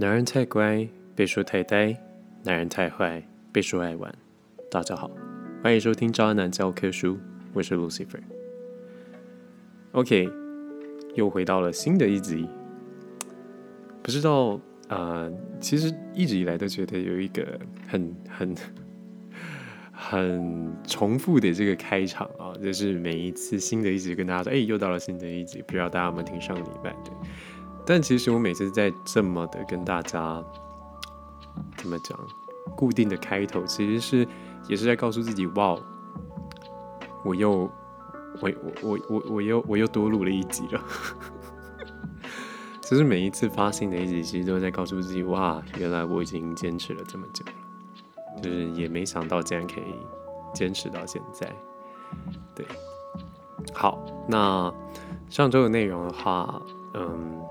男人太乖，被说太呆；男人太坏，被说爱玩。大家好，欢迎收听《渣男教科书》，我是 Lucifer。OK，又回到了新的一集。不知道啊，其实一直以来都觉得有一个很很很重复的这个开场啊，就是每一次新的一集跟大家说，哎，又到了新的一集，不知道大家有没有听上礼拜对？但其实我每次在这么的跟大家怎么讲，固定的开头，其实是也是在告诉自己，哇，我又我我我我我又我又多录了一集了。其实每一次发新的一集，其实都在告诉自己，哇，原来我已经坚持了这么久了，就是也没想到竟然可以坚持到现在。对，好，那上周的内容的话，嗯。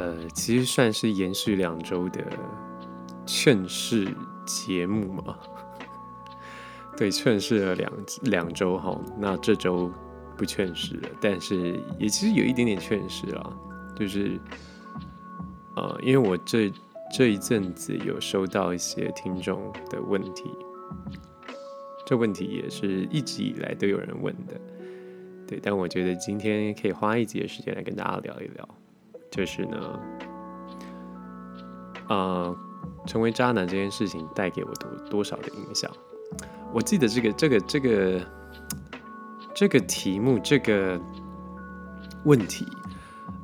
呃，其实算是延续两周的劝世节目嘛。对，劝世了两两周哈，那这周不劝世了，但是也其实有一点点劝世啦，就是呃，因为我这这一阵子有收到一些听众的问题，这问题也是一直以来都有人问的，对，但我觉得今天可以花一节时间来跟大家聊一聊。就是呢，呃，成为渣男这件事情带给我多多少的影响？我记得这个这个这个这个题目这个问题，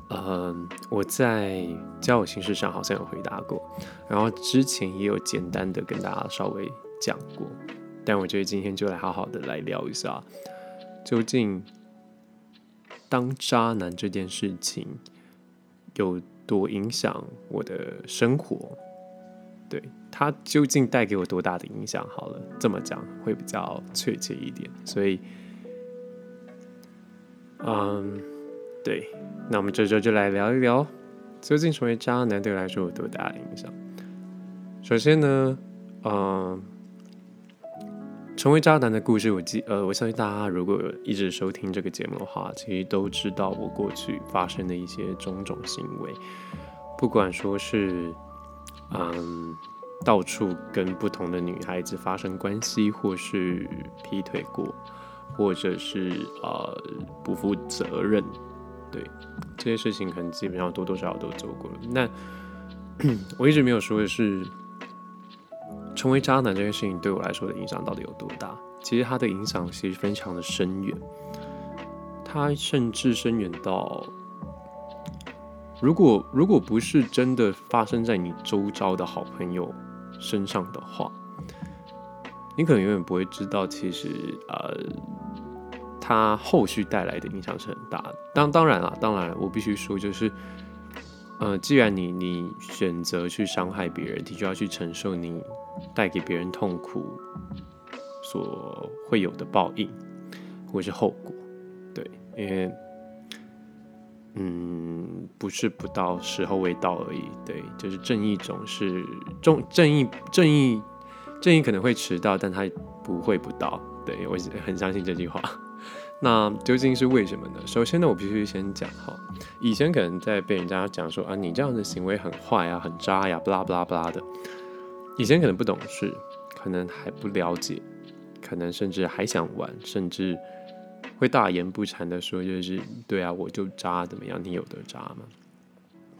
呃，我在交友形式上好像有回答过，然后之前也有简单的跟大家稍微讲过，但我觉得今天就来好好的来聊一下，究竟当渣男这件事情。有多影响我的生活？对它究竟带给我多大的影响？好了，这么讲会比较确切一点。所以，嗯，对，那我们这周就来聊一聊，究竟成为渣男对我来说有多大的影响？首先呢，嗯。成为渣男的故事，我记呃，我相信大家如果一直收听这个节目的话，其实都知道我过去发生的一些种种行为，不管说是嗯到处跟不同的女孩子发生关系，或是劈腿过，或者是呃不负责任，对这些事情，可能基本上多多少少都做过了。那 我一直没有说的是。成为渣男这件事情对我来说的影响到底有多大？其实它的影响其实非常的深远，它甚至深远到，如果如果不是真的发生在你周遭的好朋友身上的话，你可能永远不会知道，其实呃，它后续带来的影响是很大的。当当然了，当然我必须说就是。呃，既然你你选择去伤害别人，你就要去承受你带给别人痛苦所会有的报应或是后果，对，因为嗯，不是不到时候未到而已，对，就是正义总是正正义正义正义可能会迟到，但他不会不到，对我很相信这句话。那究竟是为什么呢？首先呢，我必须先讲哈，以前可能在被人家讲说啊，你这样的行为很坏啊，很渣呀，不拉不拉不拉的。以前可能不懂事，可能还不了解，可能甚至还想玩，甚至会大言不惭的说，就是对啊，我就渣，怎么样？你有得渣吗？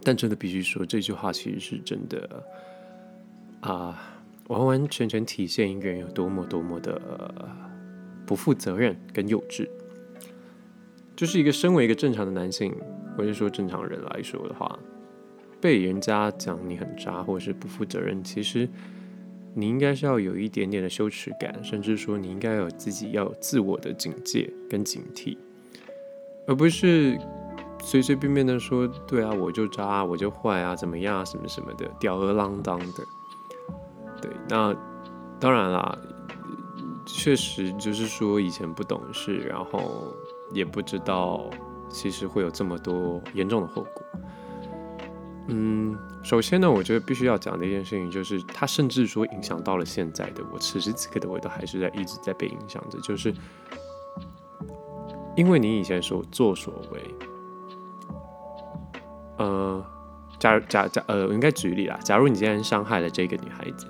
但真的必须说，这句话其实是真的啊，完完全全体现一个人有多么多么的不负责任跟幼稚。就是一个身为一个正常的男性，或者说正常人来说的话，被人家讲你很渣或者是不负责任，其实你应该是要有一点点的羞耻感，甚至说你应该有自己要有自我的警戒跟警惕，而不是随随便便的说对啊我就渣我就坏啊怎么样什么什么的吊儿郎当的。对，那当然啦，确实就是说以前不懂事，然后。也不知道，其实会有这么多严重的后果。嗯，首先呢，我觉得必须要讲的一件事情就是，它甚至说影响到了现在的我，此时此刻的我都还是在一直在被影响着。就是因为你以前所作所为，呃，假如假假呃，我应该举例啦。假如你今天伤害了这个女孩子，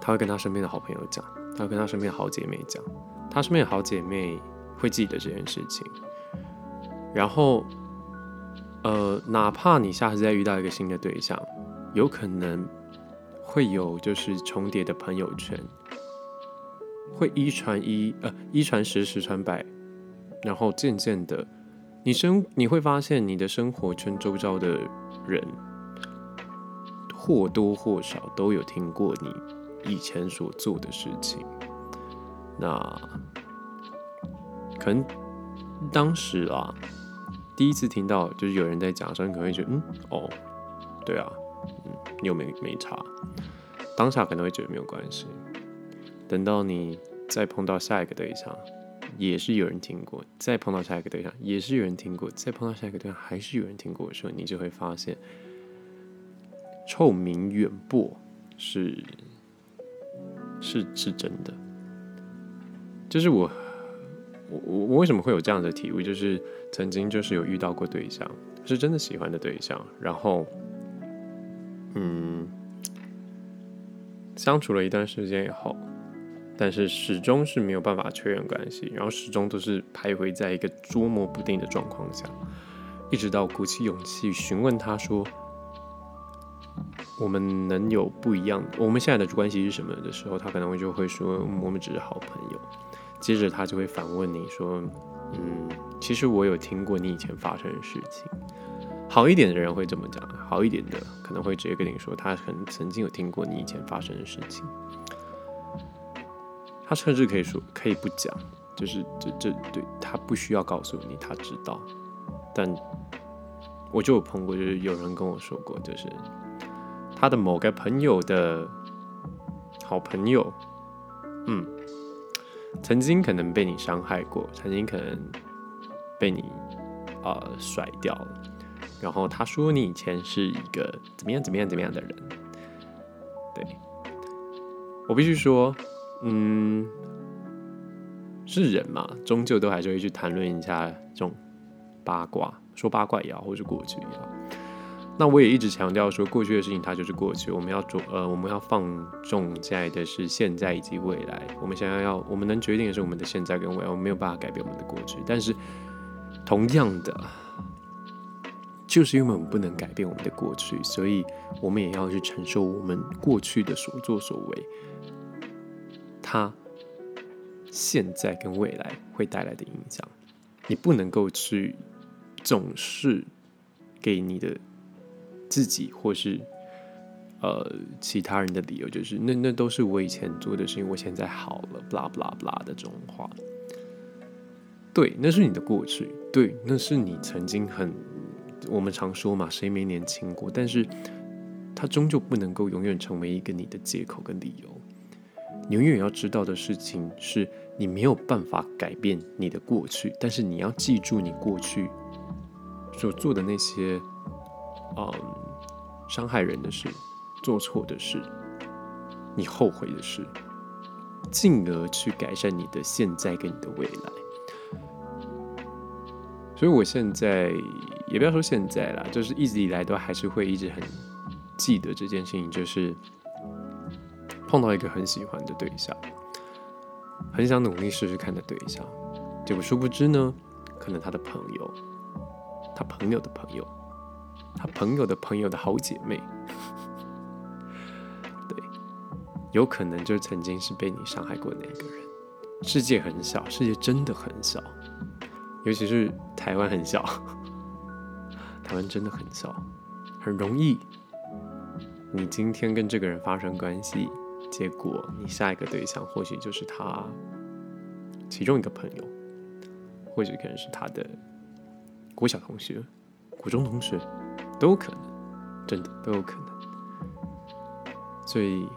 她会跟她身边的好朋友讲，她会跟她身边的好姐妹讲，她身边的好姐妹会记得这件事情。然后，呃，哪怕你下次再遇到一个新的对象，有可能会有就是重叠的朋友圈，会一传一，呃，一传十，十传百，然后渐渐的。你生你会发现，你的生活圈周遭的人或多或少都有听过你以前所做的事情。那可能当时啊，第一次听到就是有人在讲的时候，你可能会觉得，嗯，哦，对啊，嗯，又没没查，当下可能会觉得没有关系。等到你再碰到下一个对象。也是有人听过，再碰到下一个对象，也是有人听过，再碰到下一个对象，还是有人听过的时候，你就会发现，臭名远播是是是真的。就是我我我我为什么会有这样的体悟？就是曾经就是有遇到过对象，是真的喜欢的对象，然后嗯，相处了一段时间以后。但是始终是没有办法确认关系，然后始终都是徘徊在一个捉摸不定的状况下，一直到鼓起勇气询问他说：“我们能有不一样？我们现在的关系是什么？”的时候，他可能会就会说：“我们只是好朋友。”接着他就会反问你说：“嗯，其实我有听过你以前发生的事情。”好一点的人会这么讲，好一点的可能会直接跟你说，他可能曾经有听过你以前发生的事情。他甚至可以说可以不讲，就是这这对他不需要告诉你，他知道。但我就有碰过，就是有人跟我说过，就是他的某个朋友的好朋友，嗯，曾经可能被你伤害过，曾经可能被你呃甩掉了。然后他说你以前是一个怎么样怎么样怎么样的人，对我必须说。嗯，是人嘛，终究都还是会去谈论一下这种八卦，说八卦也好，或者过去也好。那我也一直强调说，过去的事情它就是过去，我们要做呃，我们要放重在的是现在以及未来。我们想要要，我们能决定的是我们的现在跟未来，我们没有办法改变我们的过去。但是同样的，就是因为我们不能改变我们的过去，所以我们也要去承受我们过去的所作所为。他现在跟未来会带来的影响，你不能够去总是给你的自己或是呃其他人的理由，就是那那都是我以前做的事情，我现在好了，blah blah blah 的这种话。对，那是你的过去，对，那是你曾经很我们常说嘛，谁没年轻过？但是它终究不能够永远成为一个你的借口跟理由。你永远要知道的事情是，你没有办法改变你的过去，但是你要记住你过去所做的那些，嗯，伤害人的事，做错的事，你后悔的事，进而去改善你的现在跟你的未来。所以，我现在也不要说现在啦，就是一直以来都还是会一直很记得这件事情，就是。碰到一个很喜欢的对象，很想努力试试看的对象，结果殊不知呢，可能他的朋友，他朋友的朋友，他朋友的朋友的好姐妹，对，有可能就曾经是被你伤害过的那个人。世界很小，世界真的很小，尤其是台湾很小，台湾真的很小，很容易，你今天跟这个人发生关系。结果，你下一个对象或许就是他其中一个朋友，或者可能是他的国小同学、国中同学，都有可能，真的都有可能。所以，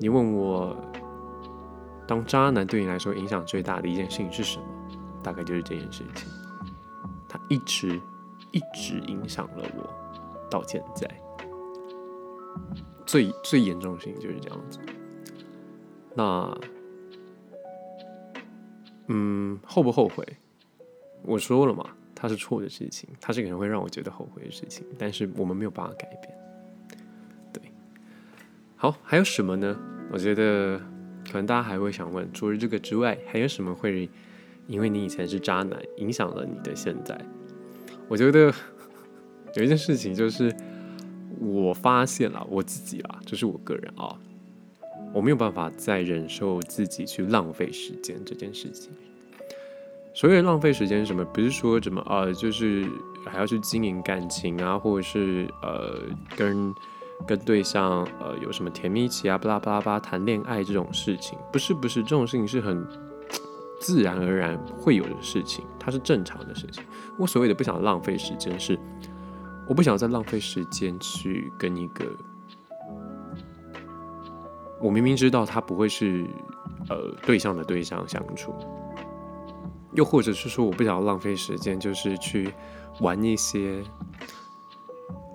你问我，当渣男对你来说影响最大的一件事情是什么？大概就是这件事情，他一直一直影响了我到现在。最最严重的事情就是这样子。那，嗯，后不后悔？我说了嘛，它是错的事情，它是可能会让我觉得后悔的事情，但是我们没有办法改变。对，好，还有什么呢？我觉得可能大家还会想问，除了这个之外，还有什么会因为你以前是渣男，影响了你的现在？我觉得有一件事情就是，我发现了我自己啊，这是我个人啊，我没有办法再忍受自己去浪费时间这件事情。所谓的浪费时间是，什么不是说怎么呃，就是还要去经营感情啊，或者是呃跟跟对象呃有什么甜蜜期啊，巴拉巴拉巴谈恋爱这种事情，不是不是这种事情是很自然而然会有的事情，它是正常的事情。我所谓的不想浪费时间，是我不想再浪费时间去跟一个我明明知道他不会是呃对象的对象相处。又或者是说，我不想要浪费时间，就是去玩一些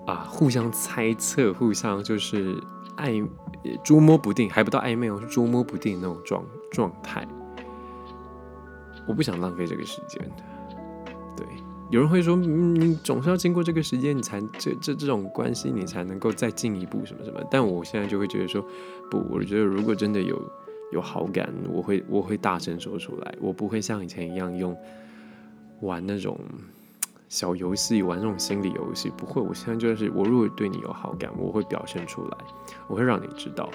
啊，互相猜测、互相就是暧捉摸不定，还不到暧昧哦，是捉摸不定那种状状态。我不想浪费这个时间。对，有人会说，你总是要经过这个时间，你才这这这种关系，你才能够再进一步什么什么。但我现在就会觉得说，不，我觉得如果真的有。有好感，我会我会大声说出来，我不会像以前一样用玩那种小游戏，玩那种心理游戏，不会。我现在就是，我如果对你有好感，我会表现出来，我会让你知道。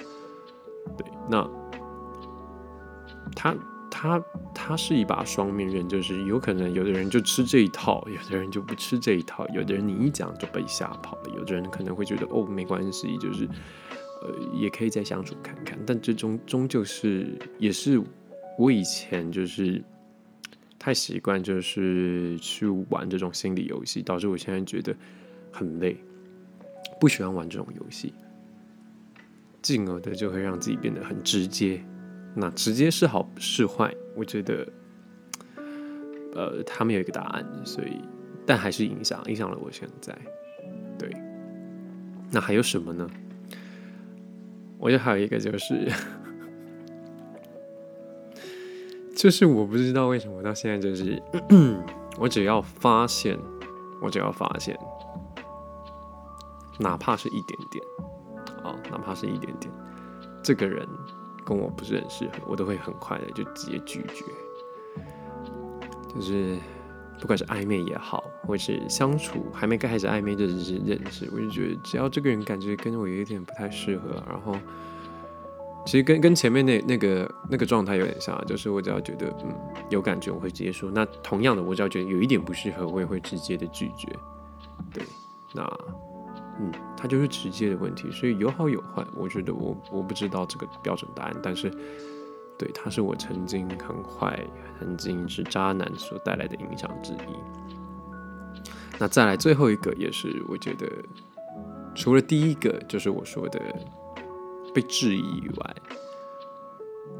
对，那他他他是一把双面刃，就是有可能有的人就吃这一套，有的人就不吃这一套，有的人你一讲就被吓跑了，有的人可能会觉得哦没关系，就是。也可以再相处看看，但最终终究是也是我以前就是太习惯，就是去玩这种心理游戏，导致我现在觉得很累，不喜欢玩这种游戏，进而的就会让自己变得很直接。那直接是好是坏？我觉得，呃，他们有一个答案，所以但还是影响影响了我现在。对，那还有什么呢？我觉得还有一个就是，就是我不知道为什么到现在就是，我只要发现，我只要发现，哪怕是一点点，啊，哪怕是一点点，这个人跟我不是很适合，我都会很快的就直接拒绝，就是。不管是暧昧也好，或是相处还没开始暧昧就只是认识，我就觉得只要这个人感觉跟我有一点不太适合，然后其实跟跟前面那那个那个状态有点像，就是我只要觉得嗯有感觉我会直接说，那同样的我只要觉得有一点不适合，我也会直接的拒绝。对，那嗯，它就是直接的问题，所以有好有坏，我觉得我我不知道这个标准答案，但是。对，他是我曾经很坏、曾经是渣男所带来的影响之一。那再来最后一个，也是我觉得除了第一个，就是我说的被质疑以外，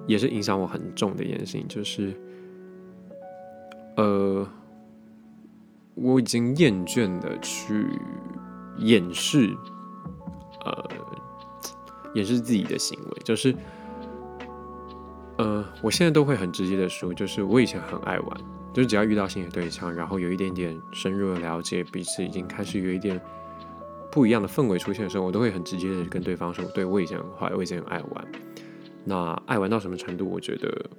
也是影响我很重的一件事情，就是呃，我已经厌倦的去掩饰，呃，掩饰自己的行为，就是。呃，我现在都会很直接的说，就是我以前很爱玩，就是只要遇到新的对象，然后有一点点深入的了解，彼此已经开始有一点不一样的氛围出现的时候，我都会很直接的跟对方说，对我以前很坏，我以前很爱玩。那爱玩到什么程度？我觉得，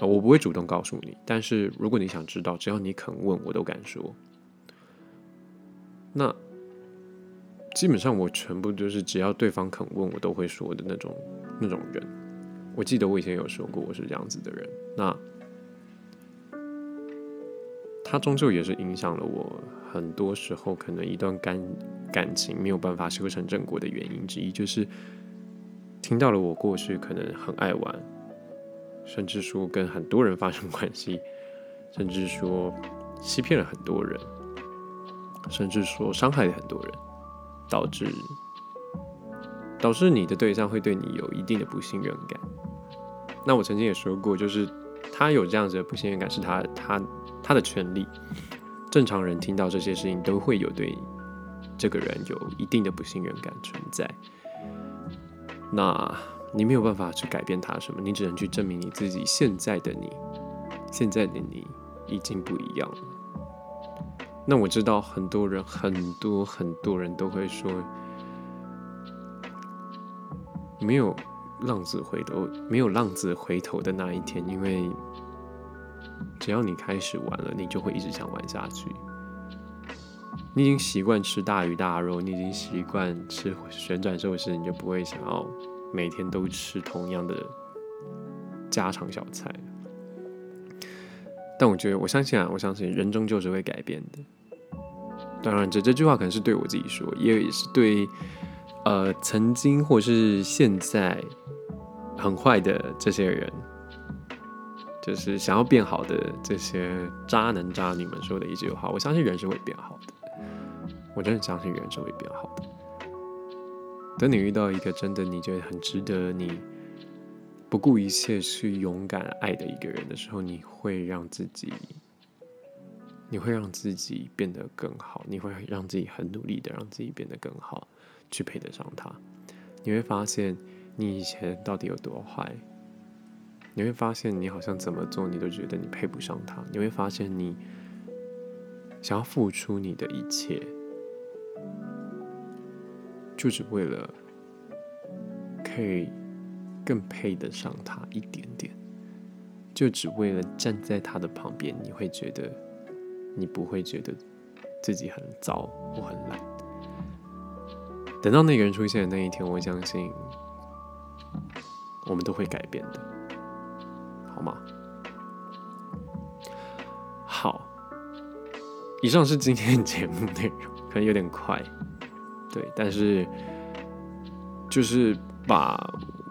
我不会主动告诉你，但是如果你想知道，只要你肯问，我都敢说。那基本上我全部就是只要对方肯问，我都会说的那种那种人。我记得我以前有说过我是这样子的人，那他终究也是影响了我很多时候，可能一段感感情没有办法修成正果的原因之一，就是听到了我过去可能很爱玩，甚至说跟很多人发生关系，甚至说欺骗了很多人，甚至说伤害了很多人，导致。导致你的对象会对你有一定的不信任感。那我曾经也说过，就是他有这样子的不信任感是他他他的权利。正常人听到这些事情都会有对这个人有一定的不信任感存在。那你没有办法去改变他什么，你只能去证明你自己现在的你，现在的你已经不一样了。那我知道很多人，很多很多人都会说，没有浪子回头，没有浪子回头的那一天，因为只要你开始玩了，你就会一直想玩下去。你已经习惯吃大鱼大肉，你已经习惯吃旋转寿司，你就不会想要每天都吃同样的家常小菜。但我觉得，我相信啊，我相信人终究是会改变的。当然，这这句话可能是对我自己说，也也是对呃曾经或是现在很坏的这些人，就是想要变好的这些渣男渣女们说的一句话。我相信人是会变好的。我真的相信人是会变好的。等你遇到一个真的你觉得很值得你不顾一切去勇敢爱的一个人的时候，你会让自己，你会让自己变得更好，你会让自己很努力的让自己变得更好，去配得上他。你会发现你以前到底有多坏，你会发现你好像怎么做你都觉得你配不上他，你会发现你想要付出你的一切。就只为了可以更配得上他一点点，就只为了站在他的旁边，你会觉得你不会觉得自己很糟或很懒。等到那个人出现的那一天，我相信我们都会改变的，好吗？好，以上是今天节目内容，可能有点快。对，但是就是把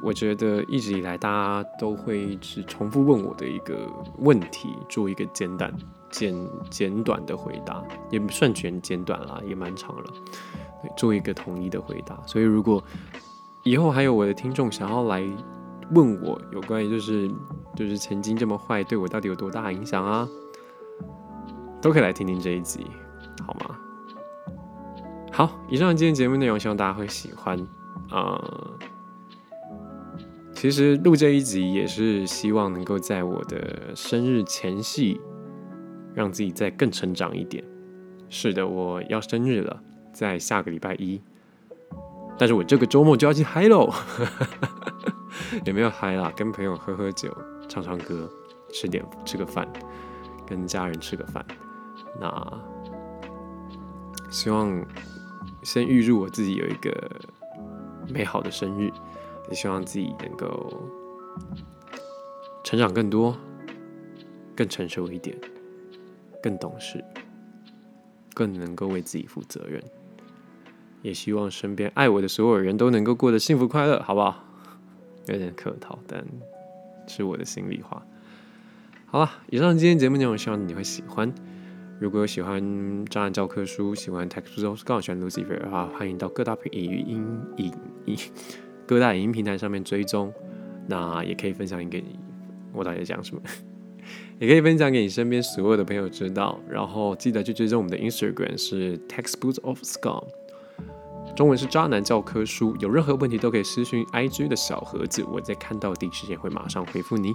我觉得一直以来大家都会一直重复问我的一个问题，做一个简短、简简短的回答，也不算全简短啦，也蛮长了。做一个统一的回答。所以如果以后还有我的听众想要来问我有关于就是就是曾经这么坏，对我到底有多大影响啊，都可以来听听这一集，好吗？好，以上今天节目内容，希望大家会喜欢。啊，其实录这一集也是希望能够在我的生日前夕，让自己再更成长一点。是的，我要生日了，在下个礼拜一。但是我这个周末就要去嗨喽，也没有嗨啦，跟朋友喝喝酒、唱唱歌、吃点吃个饭，跟家人吃个饭。那希望。先预祝我自己有一个美好的生日，也希望自己能够成长更多，更成熟一点，更懂事，更能够为自己负责任。也希望身边爱我的所有人都能够过得幸福快乐，好不好？有点客套，但是我的心里话。好了，以上今天节目内容，希望你会喜欢。如果有喜欢渣男教科书，喜欢 Textbooks，刚好喜欢 Lucifer 的话，欢迎到各大影音影音各大影音平台上面追踪。那也可以分享给你，我到底在讲什么？也可以分享给你身边所有的朋友知道。然后记得去追踪我们的 Instagram 是 Textbooks of Scum，中文是渣男教科书。有任何问题都可以私信 IG 的小盒子，我在看到第一时间会马上回复你。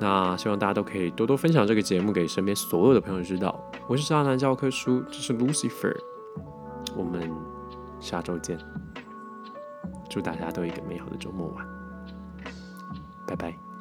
那希望大家都可以多多分享这个节目给身边所有的朋友知道。我是渣男教科书，这是 Lucifer，我们下周见。祝大家都有一个美好的周末晚，拜拜。